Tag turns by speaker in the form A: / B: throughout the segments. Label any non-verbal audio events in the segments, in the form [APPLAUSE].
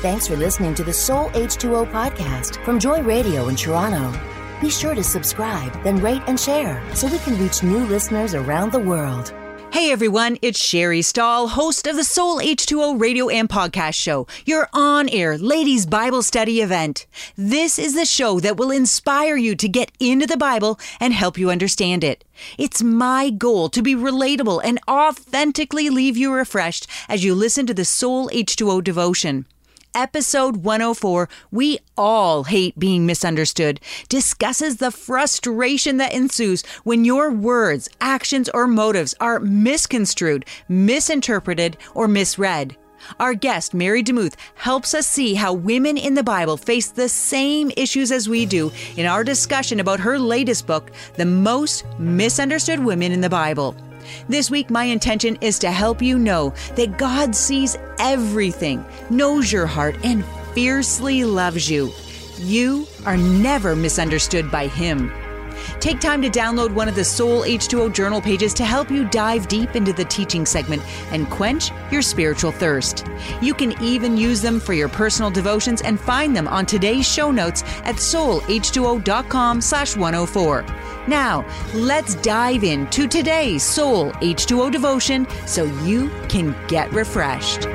A: Thanks for listening to the Soul H2O podcast from Joy Radio in Toronto. Be sure to subscribe, then rate and share so we can reach new listeners around the world.
B: Hey everyone, it's Sherry Stahl, host of the Soul H2O radio and podcast show, your on air ladies Bible study event. This is the show that will inspire you to get into the Bible and help you understand it. It's my goal to be relatable and authentically leave you refreshed as you listen to the Soul H2O devotion episode 104, We All Hate Being Misunderstood, discusses the frustration that ensues when your words, actions, or motives are misconstrued, misinterpreted, or misread. Our guest, Mary DeMuth, helps us see how women in the Bible face the same issues as we do in our discussion about her latest book, The Most Misunderstood Women in the Bible. This week, my intention is to help you know that God sees everything, knows your heart, and fiercely loves you. You are never misunderstood by Him. Take time to download one of the Soul H2O journal pages to help you dive deep into the teaching segment and quench your spiritual thirst. You can even use them for your personal devotions and find them on today's show notes at soulh2o.com slash 104. Now, let's dive into today's Soul H2O devotion so you can get refreshed.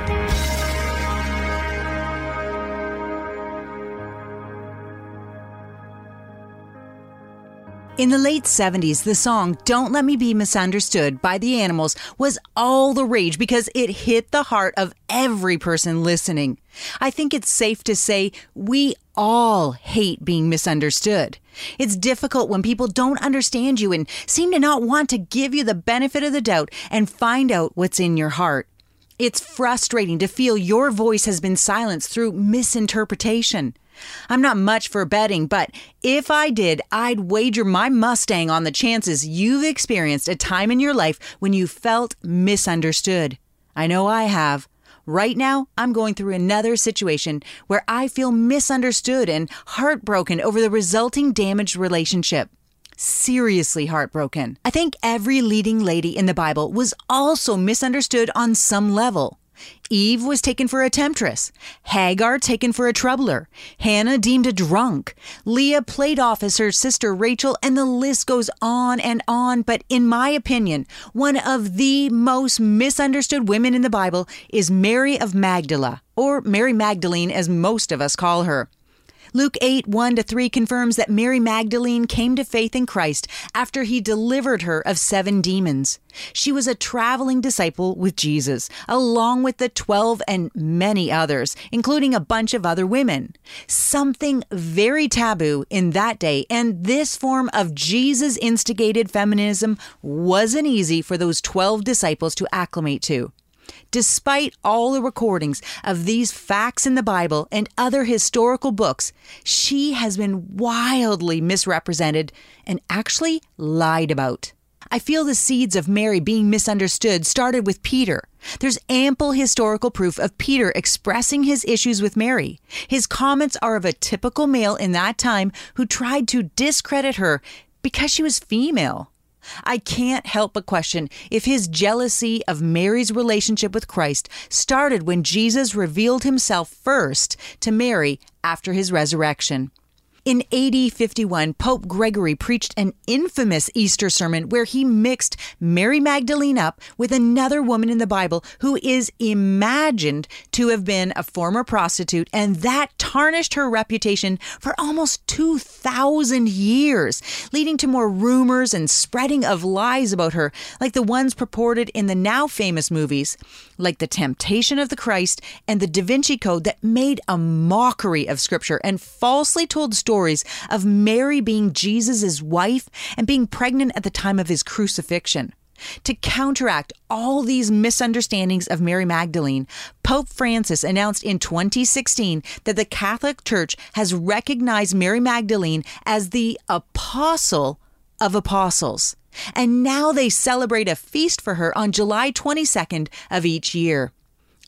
B: In the late 70s, the song Don't Let Me Be Misunderstood by the Animals was all the rage because it hit the heart of every person listening. I think it's safe to say we all hate being misunderstood. It's difficult when people don't understand you and seem to not want to give you the benefit of the doubt and find out what's in your heart. It's frustrating to feel your voice has been silenced through misinterpretation. I'm not much for betting, but if I did, I'd wager my Mustang on the chances you've experienced a time in your life when you felt misunderstood. I know I have. Right now, I'm going through another situation where I feel misunderstood and heartbroken over the resulting damaged relationship. Seriously heartbroken. I think every leading lady in the Bible was also misunderstood on some level. Eve was taken for a temptress, Hagar taken for a troubler, Hannah deemed a drunk, Leah played off as her sister Rachel, and the list goes on and on. But in my opinion, one of the most misunderstood women in the Bible is Mary of Magdala, or Mary Magdalene as most of us call her. Luke 8, 1 to 3 confirms that Mary Magdalene came to faith in Christ after he delivered her of seven demons. She was a traveling disciple with Jesus, along with the 12 and many others, including a bunch of other women. Something very taboo in that day, and this form of Jesus instigated feminism wasn't easy for those 12 disciples to acclimate to. Despite all the recordings of these facts in the Bible and other historical books, she has been wildly misrepresented and actually lied about. I feel the seeds of Mary being misunderstood started with Peter. There's ample historical proof of Peter expressing his issues with Mary. His comments are of a typical male in that time who tried to discredit her because she was female. I can't help but question if his jealousy of Mary's relationship with Christ started when Jesus revealed himself first to Mary after his resurrection. In AD 51, Pope Gregory preached an infamous Easter sermon where he mixed Mary Magdalene up with another woman in the Bible who is imagined to have been a former prostitute, and that tarnished her reputation for almost 2,000 years, leading to more rumors and spreading of lies about her, like the ones purported in the now famous movies, like The Temptation of the Christ and The Da Vinci Code, that made a mockery of Scripture and falsely told stories of Mary being Jesus' wife and being pregnant at the time of his crucifixion. To counteract all these misunderstandings of Mary Magdalene, Pope Francis announced in 2016 that the Catholic Church has recognized Mary Magdalene as the apostle of apostles. And now they celebrate a feast for her on July 22nd of each year.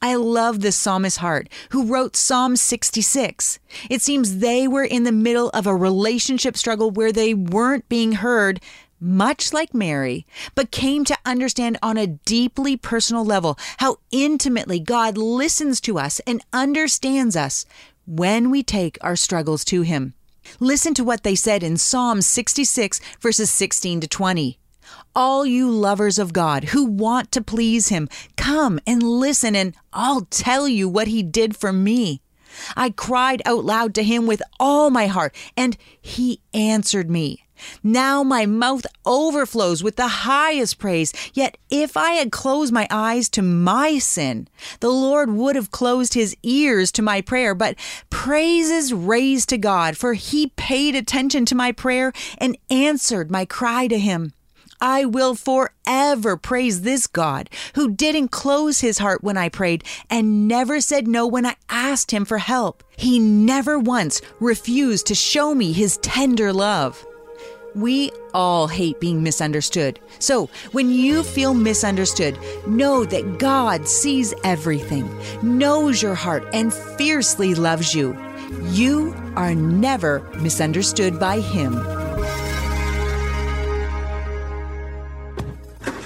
B: I love the psalmist's heart who wrote Psalm 66. It seems they were in the middle of a relationship struggle where they weren't being heard, much like Mary, but came to understand on a deeply personal level how intimately God listens to us and understands us when we take our struggles to Him. Listen to what they said in Psalm 66, verses 16 to 20. All you lovers of God who want to please Him, come and listen, and I'll tell you what He did for me. I cried out loud to Him with all my heart, and He answered me. Now my mouth overflows with the highest praise. Yet if I had closed my eyes to my sin, the Lord would have closed his ears to my prayer. But praises raised to God, for he paid attention to my prayer and answered my cry to him. I will forever praise this God who didn't close his heart when I prayed and never said no when I asked him for help. He never once refused to show me his tender love. We all hate being misunderstood. So when you feel misunderstood, know that God sees everything, knows your heart, and fiercely loves you. You are never misunderstood by Him.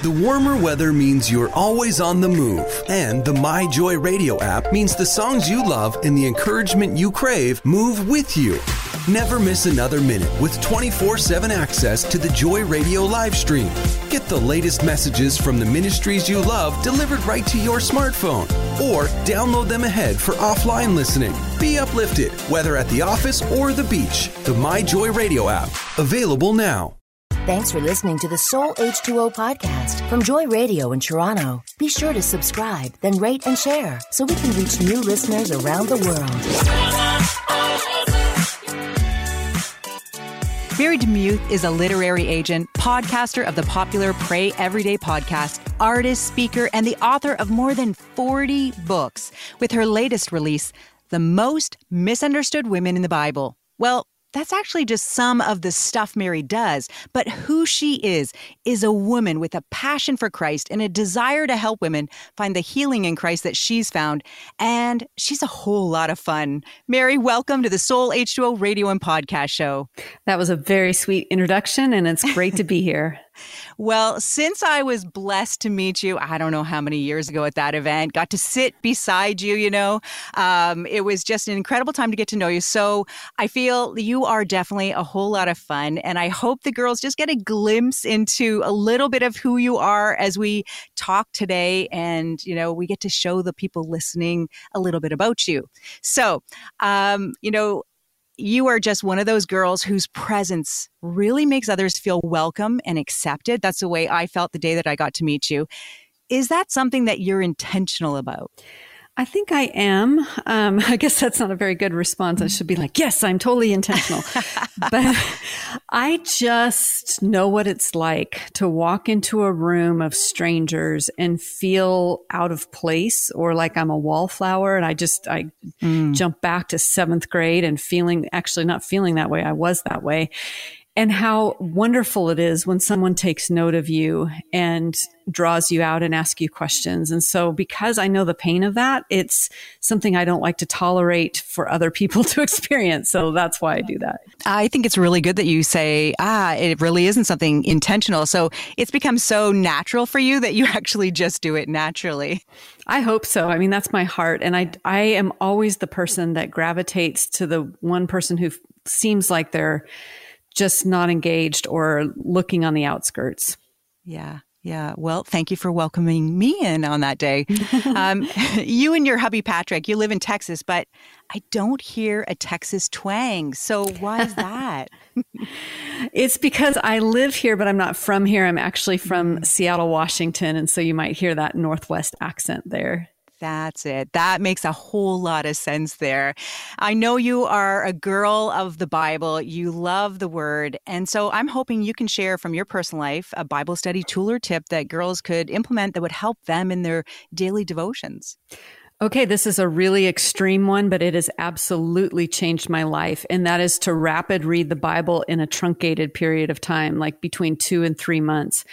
C: The warmer weather means you're always on the move, and the My Joy Radio app means the songs you love and the encouragement you crave move with you. Never miss another minute with 24 7 access to the Joy Radio live stream. Get the latest messages from the ministries you love delivered right to your smartphone, or download them ahead for offline listening. Be uplifted, whether at the office or the beach. The My Joy Radio app, available now.
A: Thanks for listening to the Soul H2O podcast from Joy Radio in Toronto. Be sure to subscribe, then rate and share so we can reach new listeners around the world.
B: Mary DeMuth is a literary agent, podcaster of the popular Pray Everyday podcast, artist, speaker, and the author of more than 40 books, with her latest release, The Most Misunderstood Women in the Bible. Well, that's actually just some of the stuff Mary does. But who she is, is a woman with a passion for Christ and a desire to help women find the healing in Christ that she's found. And she's a whole lot of fun. Mary, welcome to the Soul H2O radio and podcast show.
D: That was a very sweet introduction, and it's great to be [LAUGHS] here.
B: Well, since I was blessed to meet you, I don't know how many years ago at that event, got to sit beside you, you know, um, it was just an incredible time to get to know you. So I feel you are definitely a whole lot of fun. And I hope the girls just get a glimpse into a little bit of who you are as we talk today. And, you know, we get to show the people listening a little bit about you. So, um, you know, you are just one of those girls whose presence really makes others feel welcome and accepted. That's the way I felt the day that I got to meet you. Is that something that you're intentional about?
D: I think I am. Um, [LAUGHS] I guess that's not a very good response. I should be like, yes, I'm totally intentional. [LAUGHS] but [LAUGHS] I just know what it's like to walk into a room of strangers and feel out of place or like I'm a wallflower. And I just, I mm. jump back to seventh grade and feeling, actually not feeling that way. I was that way and how wonderful it is when someone takes note of you and draws you out and asks you questions. And so, because I know the pain of that, it's something I don't like to tolerate for other people [LAUGHS] to experience. So that's why I do that.
B: I think it's really good that you say, ah, it really isn't something intentional. So it's become so natural for you that you [LAUGHS] actually just do it naturally.
D: I hope so. I mean, that's my heart. And I, I am always the person that gravitates to the one person who seems like they're just not engaged or looking on the outskirts.
B: Yeah. Yeah. Well, thank you for welcoming me in on that day. [LAUGHS] um, [LAUGHS] you and your hubby Patrick, you live in Texas, but I don't hear a Texas twang. So why is that? [LAUGHS]
D: it's because I live here, but I'm not from here. I'm actually from mm. Seattle, Washington. And so you might hear that Northwest accent there.
B: That's it. That makes a whole lot of sense there. I know you are a girl of the Bible. You love the word. And so I'm hoping you can share from your personal life a Bible study tool or tip that girls could implement that would help them in their daily devotions.
D: Okay, this is a really extreme one, but it has absolutely changed my life. And that is to rapid read the Bible in a truncated period of time, like between two and three months.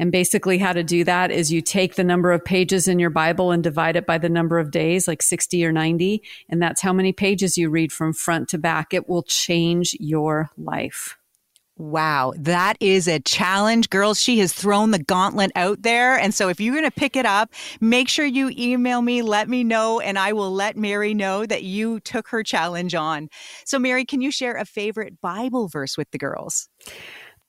D: And basically, how to do that is you take the number of pages in your Bible and divide it by the number of days, like 60 or 90. And that's how many pages you read from front to back. It will change your life.
B: Wow, that is a challenge. Girls, she has thrown the gauntlet out there. And so if you're going to pick it up, make sure you email me, let me know, and I will let Mary know that you took her challenge on. So, Mary, can you share a favorite Bible verse with the girls?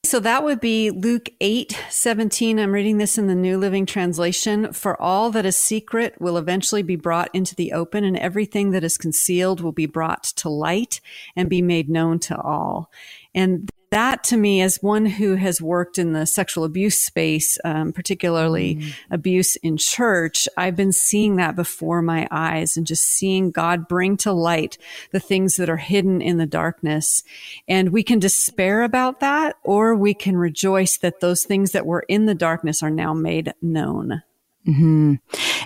D: So that would be Luke 8, 17. I'm reading this in the New Living Translation. For all that is secret will eventually be brought into the open, and everything that is concealed will be brought to light and be made known to all. And that to me, as one who has worked in the sexual abuse space, um, particularly mm. abuse in church, I've been seeing that before my eyes and just seeing God bring to light the things that are hidden in the darkness. And we can despair about that, or we can rejoice that those things that were in the darkness are now made known.
B: Mm-hmm.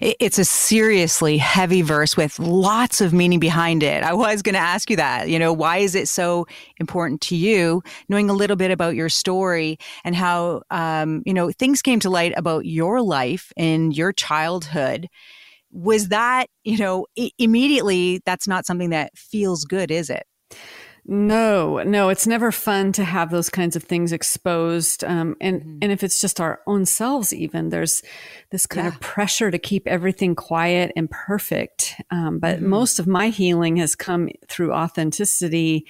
B: It's a seriously heavy verse with lots of meaning behind it. I was going to ask you that. You know, why is it so important to you, knowing a little bit about your story and how, um, you know, things came to light about your life and your childhood? Was that, you know, I- immediately, that's not something that feels good, is it?
D: No, no, it's never fun to have those kinds of things exposed. Um, and, mm-hmm. and if it's just our own selves, even there's this kind yeah. of pressure to keep everything quiet and perfect. Um, but mm-hmm. most of my healing has come through authenticity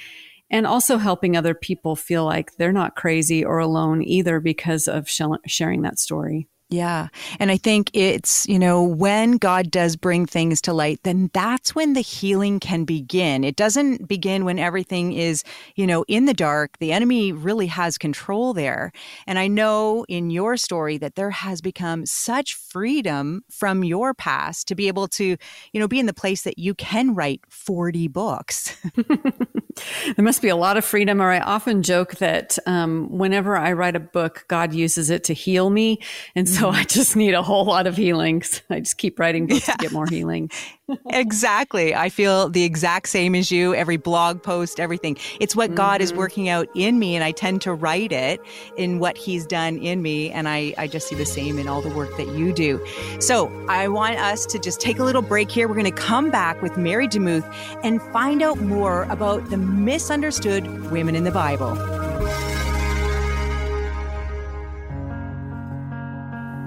D: and also helping other people feel like they're not crazy or alone either because of sh- sharing that story.
B: Yeah. And I think it's, you know, when God does bring things to light, then that's when the healing can begin. It doesn't begin when everything is, you know, in the dark. The enemy really has control there. And I know in your story that there has become such freedom from your past to be able to, you know, be in the place that you can write 40 books. [LAUGHS]
D: there must be a lot of freedom. Or I often joke that um, whenever I write a book, God uses it to heal me. And so I just need a whole lot of healings. I just keep writing books yeah. to get more healing. [LAUGHS]
B: exactly. I feel the exact same as you. Every blog post, everything. It's what mm-hmm. God is mm-hmm. working out in me, and I tend to write it in what He's done in me. And I, I just see the same in all the work that you do. So I want us to just take a little break here. We're going to come back with Mary DeMuth and find out more about the misunderstood women in the Bible.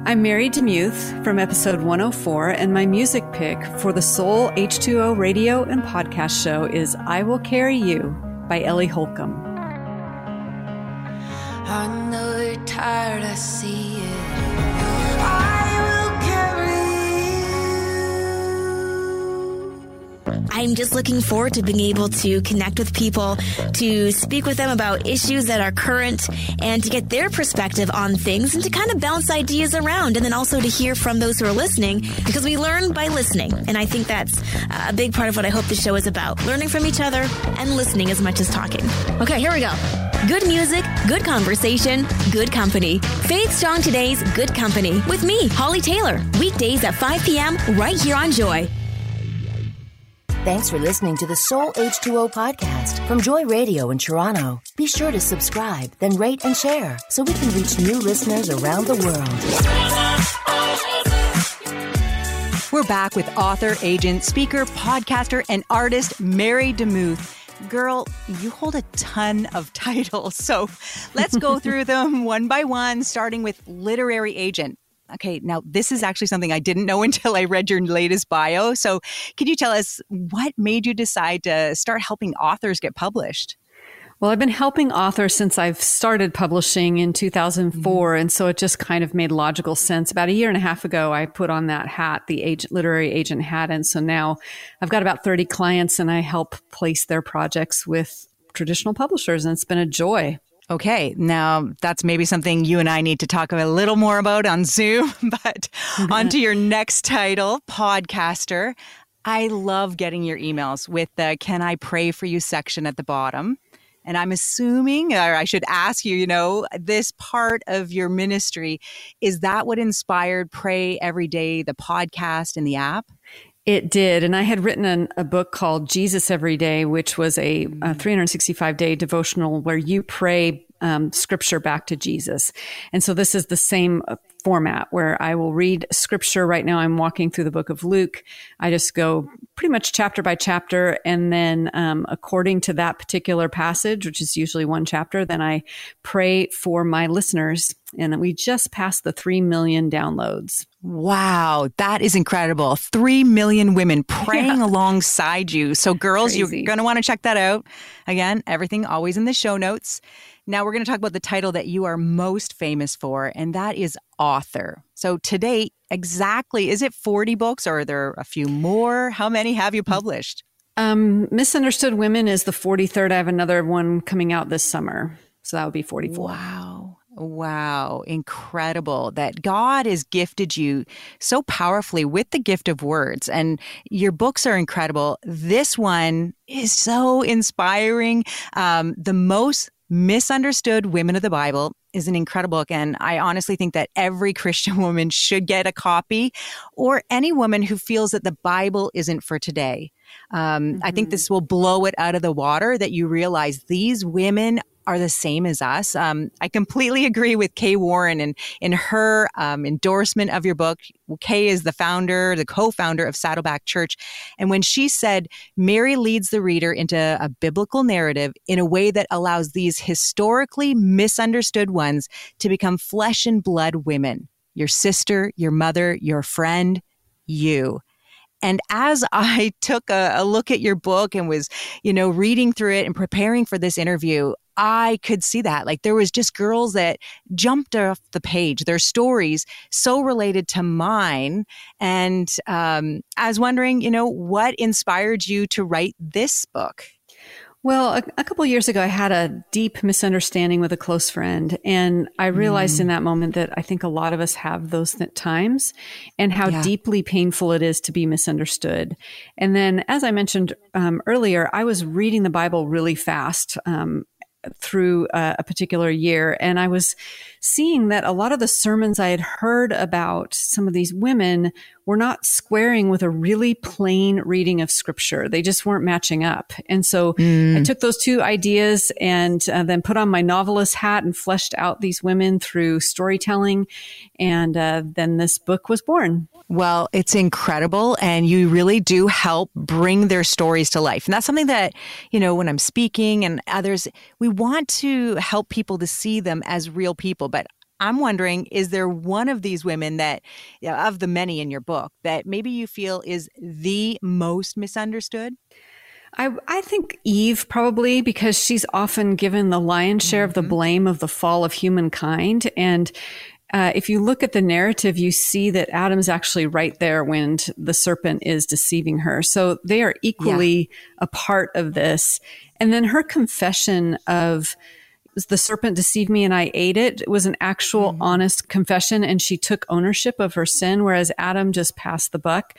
D: I'm Mary DeMuth from episode 104, and my music pick for the Soul H2O radio and podcast show is I Will Carry You by Ellie Holcomb. I know you're tired, I see it.
E: I'm just looking forward to being able to connect with people, to speak with them about issues that are current, and to get their perspective on things and to kind of bounce ideas around. And then also to hear from those who are listening because we learn by listening. And I think that's a big part of what I hope the show is about learning from each other and listening as much as talking. Okay, here we go. Good music, good conversation, good company. Faith Strong Today's Good Company with me, Holly Taylor. Weekdays at 5 p.m. right here on Joy.
A: Thanks for listening to the Soul H2O podcast from Joy Radio in Toronto. Be sure to subscribe, then rate and share so we can reach new listeners around the world.
B: We're back with author, agent, speaker, podcaster, and artist Mary DeMuth. Girl, you hold a ton of [LAUGHS] titles. So let's go [LAUGHS] through them one by one, starting with literary agent. Okay, now this is actually something I didn't know [LAUGHS] until I read your latest bio. So, could you tell us what made you decide to start helping authors get published?
D: Well, I've been helping authors since I've started publishing in 2004. Mm-hmm. And so it just kind of made logical sense. About a year and a half ago, I put on that hat, the agent, literary agent hat. And so now I've got about 30 clients and I help place their projects with traditional publishers. And it's been a joy.
B: Okay, now that's maybe something you and I need to talk a little more about on Zoom, [LAUGHS] but mm-hmm. on to your next title, podcaster. I love getting your emails with the Can I Pray for You section at the bottom. And I'm assuming, or I should ask you, you know, this part of your ministry, is that what inspired Pray Every Day, the podcast and the app?
D: It did. And I had written an, a book called Jesus Every Day, which was a, a 365 day devotional where you pray um, scripture back to Jesus. And so this is the same uh, format where I will read scripture. Right now, I'm walking through the book of Luke. I just go pretty much chapter by chapter. And then, um, according to that particular passage, which is usually one chapter, then I pray for my listeners. And we just passed the 3 million downloads.
B: Wow, that is incredible. 3 million women [LAUGHS] praying yeah. alongside you. So, girls, Crazy. you're going to want to check that out. Again, everything always in the show notes. Now we're going to talk about the title that you are most famous for, and that is author. So today, exactly, is it 40 books or are there a few more? How many have you published?
D: Um, Misunderstood Women is the 43rd. I have another one coming out this summer. So that would be 44.
B: Wow. Wow, incredible that God has gifted you so powerfully with the gift of words. And your books are incredible. This one is so inspiring. Um, the most Misunderstood Women of the Bible is an incredible book. And I honestly think that every [LAUGHS] Christian woman should get a copy or any woman who feels that the Bible isn't for today. Um, mm-hmm. I think mm-hmm. this will blow it out of the water that you realize these women are the same as us. Um, I completely agree with Kay Warren and in her um, endorsement of your book. Kay is the founder, the co-founder of Saddleback Church, and when she said Mary leads the reader into a biblical narrative in a way that allows these historically misunderstood ones to become flesh and blood women, your sister, your mother, your friend, you. And as [LAUGHS] I took a, a, look at your book and was, you know, reading through it and preparing for this interview, I could see that. Like there was just girls that jumped off the page, their stories so related to mine. And um, I was wondering, you know, what inspired you to write this book?
D: Well, a, a couple years ago, I had a deep misunderstanding with a close friend. And I realized mm. in that moment that I think a lot of us have those th- times and how yeah. deeply painful it is to be misunderstood. And then, as I mentioned um, earlier, I was reading the Bible really fast. Um, through a, a, particular year. And I was seeing that a lot of the sermons I had heard about some of these women were not squaring with a really plain reading of scripture. They just weren't matching up. And so mm. I took those two ideas and uh, then put on my novelist hat and fleshed out these women through storytelling. And uh, then this book was born.
B: Well, it's incredible. And you really do help bring their stories to life. And that's something that, you know, when I'm speaking and others, we want to help people to see them as real people. But I'm wondering, is there one of these women that, of the many in your book, that maybe you feel is the most misunderstood?
D: I, I think Eve probably because she's often given the lion's share mm-hmm. of the mm-hmm. blame of the fall of humankind. And uh, if you look at the narrative, you see that Adam's actually right there when the serpent is deceiving her. So they are equally yeah. a part of this. And then her confession of the serpent deceived me and I ate it, it was an actual mm-hmm. honest confession. And she took ownership of her sin, whereas Adam just passed the buck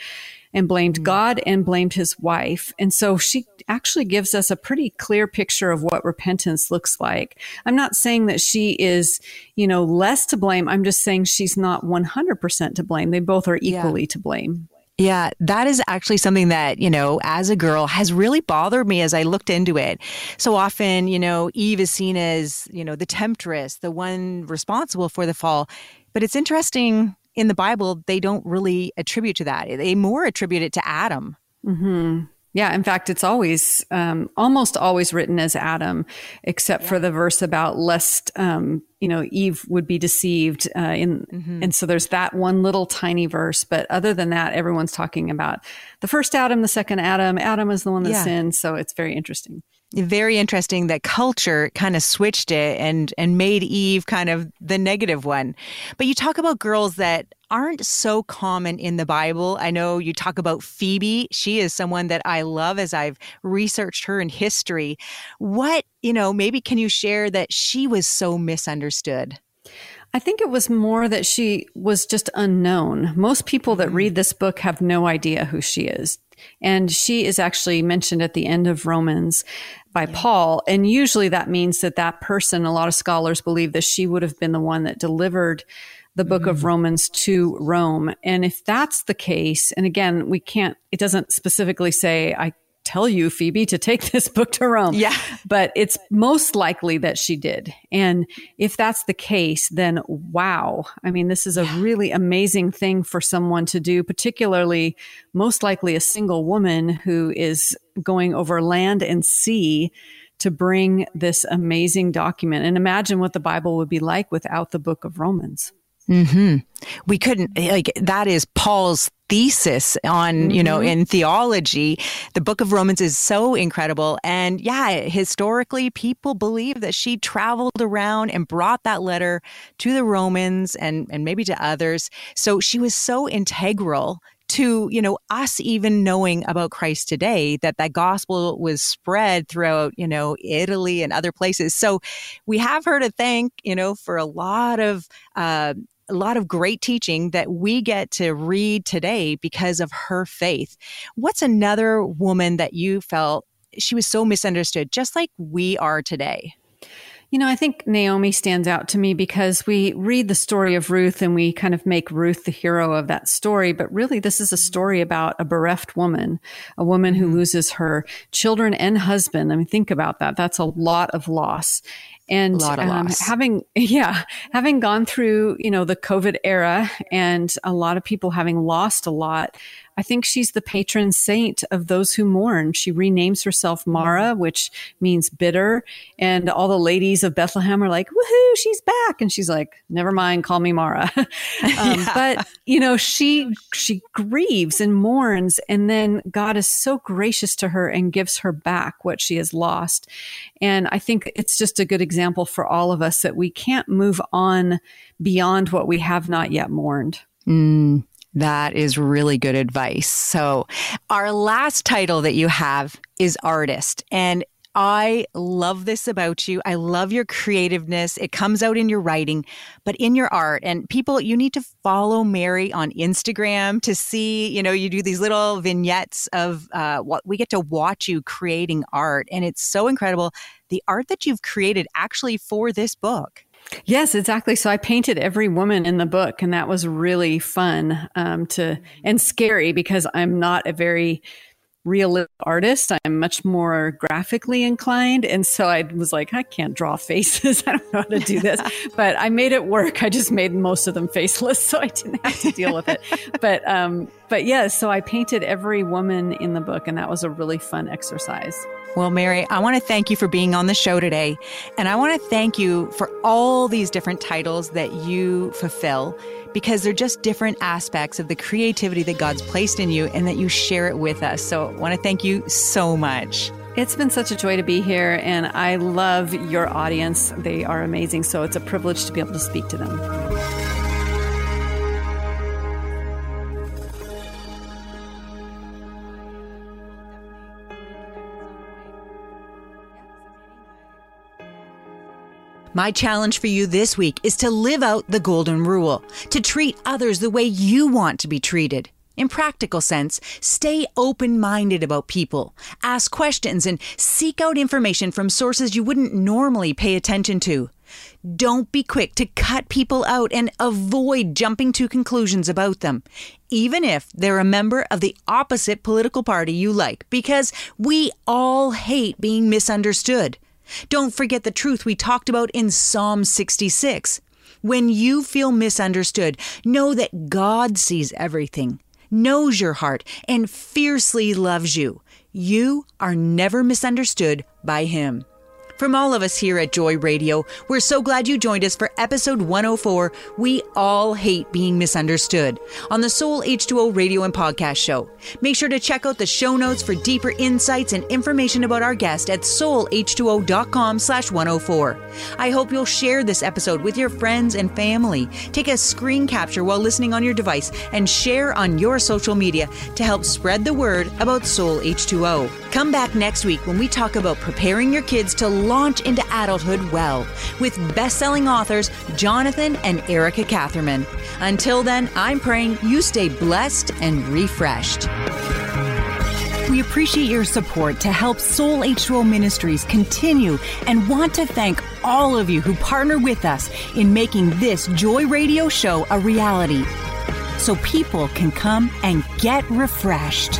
D: and blamed mm-hmm. God and blamed his wife. And so she actually gives us a pretty clear picture of what repentance looks like. I'm not saying that she is, you know, less to blame. I'm just saying she's not 100% to blame. They both are equally yeah. to blame.
B: Yeah, that is actually something that, you know, as a girl has really bothered me as I looked into it. So often, you know, Eve is seen as, you know, the temptress, the one responsible for the fall. But it's interesting in the Bible, they don't really attribute to that. They more attribute it to Adam.
D: Mm-hmm. Yeah, in fact, it's always, um, almost always written as Adam, except yeah. for the verse about lest, um, you know, Eve would be deceived. Uh, in, mm-hmm. And so there's that one little tiny verse. But other than that, everyone's talking about the first Adam, the second Adam. Adam is the one that yeah. sinned. So it's very interesting
B: very interesting that culture kind of switched it and and made Eve kind of the negative one. But you talk about girls that aren't so common in the Bible. I know you talk about Phoebe. She is someone that I love as I've researched her in history. What, you know, maybe can you share that she was so misunderstood?
D: I think it was more that she was just unknown. Most people that mm-hmm. read this book have no idea who she is. And she is actually mentioned at the end of Romans by yeah. Paul. And usually that means that that person, a lot of scholars believe that she would have been the one that delivered the book mm-hmm. of Romans to Rome. And if that's the case, and again, we can't, it doesn't specifically say, I tell you, Phoebe, to take [LAUGHS] this book to Rome.
B: Yeah.
D: But it's most likely that she did. And if that's the case, then wow. I mean, this is a really amazing thing for someone to do, particularly most likely a single woman who is going over land and sea to bring this amazing document. And imagine what the Bible would be like without the book of Romans.
B: Hmm. We couldn't like that is Paul's thesis on mm-hmm. you know mm-hmm. in theology. The Book of Romans is so incredible, and yeah, historically, people believe that she traveled around and brought that letter to the Romans and and maybe to others. So she was so integral to you know us even knowing about Christ today that that gospel was spread throughout you know Italy and other places so we have her to thank you know for a lot of uh, a lot of great teaching that we get to read today because of her faith. What's another woman that you felt she was so misunderstood, just like we are today?
D: You know, I think Naomi stands out to me because we read the story of Ruth and we kind of make Ruth the hero of that story. But really, this is a story about a bereft woman, a woman who mm-hmm. loses her children and husband. I mean, think about that. That's a lot of loss and um, having [LAUGHS] yeah having gone through you know the covid era and a lot of people having lost a lot I think she's the patron saint of those who mourn. She renames herself Mara, which means bitter. And all the ladies of Bethlehem are like, woohoo, she's back. And she's like, never mind, call me Mara. [LAUGHS] um, [LAUGHS] yeah. But, you know, she, she grieves and mourns. And then God is so gracious to her and gives her back what she has lost. And I think it's just a good example for all of us that we can't move on beyond what we have not yet mourned.
B: Mm, that is really good advice. So, our last title that you have is artist. And I love this about you. I love your creativeness. It comes out in your writing, but in your art. And people, you need to follow Mary on Instagram to see, you know, you do these little vignettes of uh, what we get to watch you creating art. And it's so incredible. The art that you've created actually for this book.
D: Yes, exactly. So I painted every woman in the book, and that was really fun um, to and scary because I'm not a very realistic artist. I'm much more graphically inclined. And so I was like, I can't draw faces. [LAUGHS] I don't know how to do this. [LAUGHS] but I made it work. I just made most of them faceless. [LAUGHS] So I didn't have to deal with it. but, um, but yeah, so I painted every woman in the book and that was a really fun exercise.
B: Well, Mary, I want to thank you for being on the show today. And I want to thank you for all these different titles that you fulfill because they're just different aspects of the creativity that God's placed in you and that you share it with us. So I want to thank you so much.
D: It's been such a joy to be here, and I love your audience. They are amazing. So it's a privilege to be able to speak to them.
B: My challenge for you this week is to live out the golden rule, to treat others the way you want to be treated. In practical sense, stay open-minded about people, ask questions and seek out information from sources you wouldn't normally pay attention to. Don't be quick to cut people out and avoid jumping to conclusions about them, even if they're a member of the opposite political party you like, because we all hate being misunderstood. Don't forget the truth we talked about in Psalm 66. When you feel misunderstood, know that God sees everything, knows your heart, and fiercely loves you. You are never misunderstood by Him. From all of us here at Joy Radio, we're so glad you joined us for episode 104 We All Hate Being Misunderstood on the Soul H2O radio and podcast show. Make sure to check out the show notes for deeper insights and information about our guest at soulh2o.com slash 104. I hope you'll share this episode with your friends and family. Take a screen capture while listening on your device and share on your social media to help spread the word about Soul H2O. Come back next week when we talk about preparing your kids to launch into adulthood well with best-selling authors Jonathan and Erica Catherman. Until then, I'm praying you stay blessed and refreshed. We appreciate your support to help Soul H2O Ministries continue and want to thank all of you who partner with us in making this Joy Radio show a reality so people can come and get refreshed.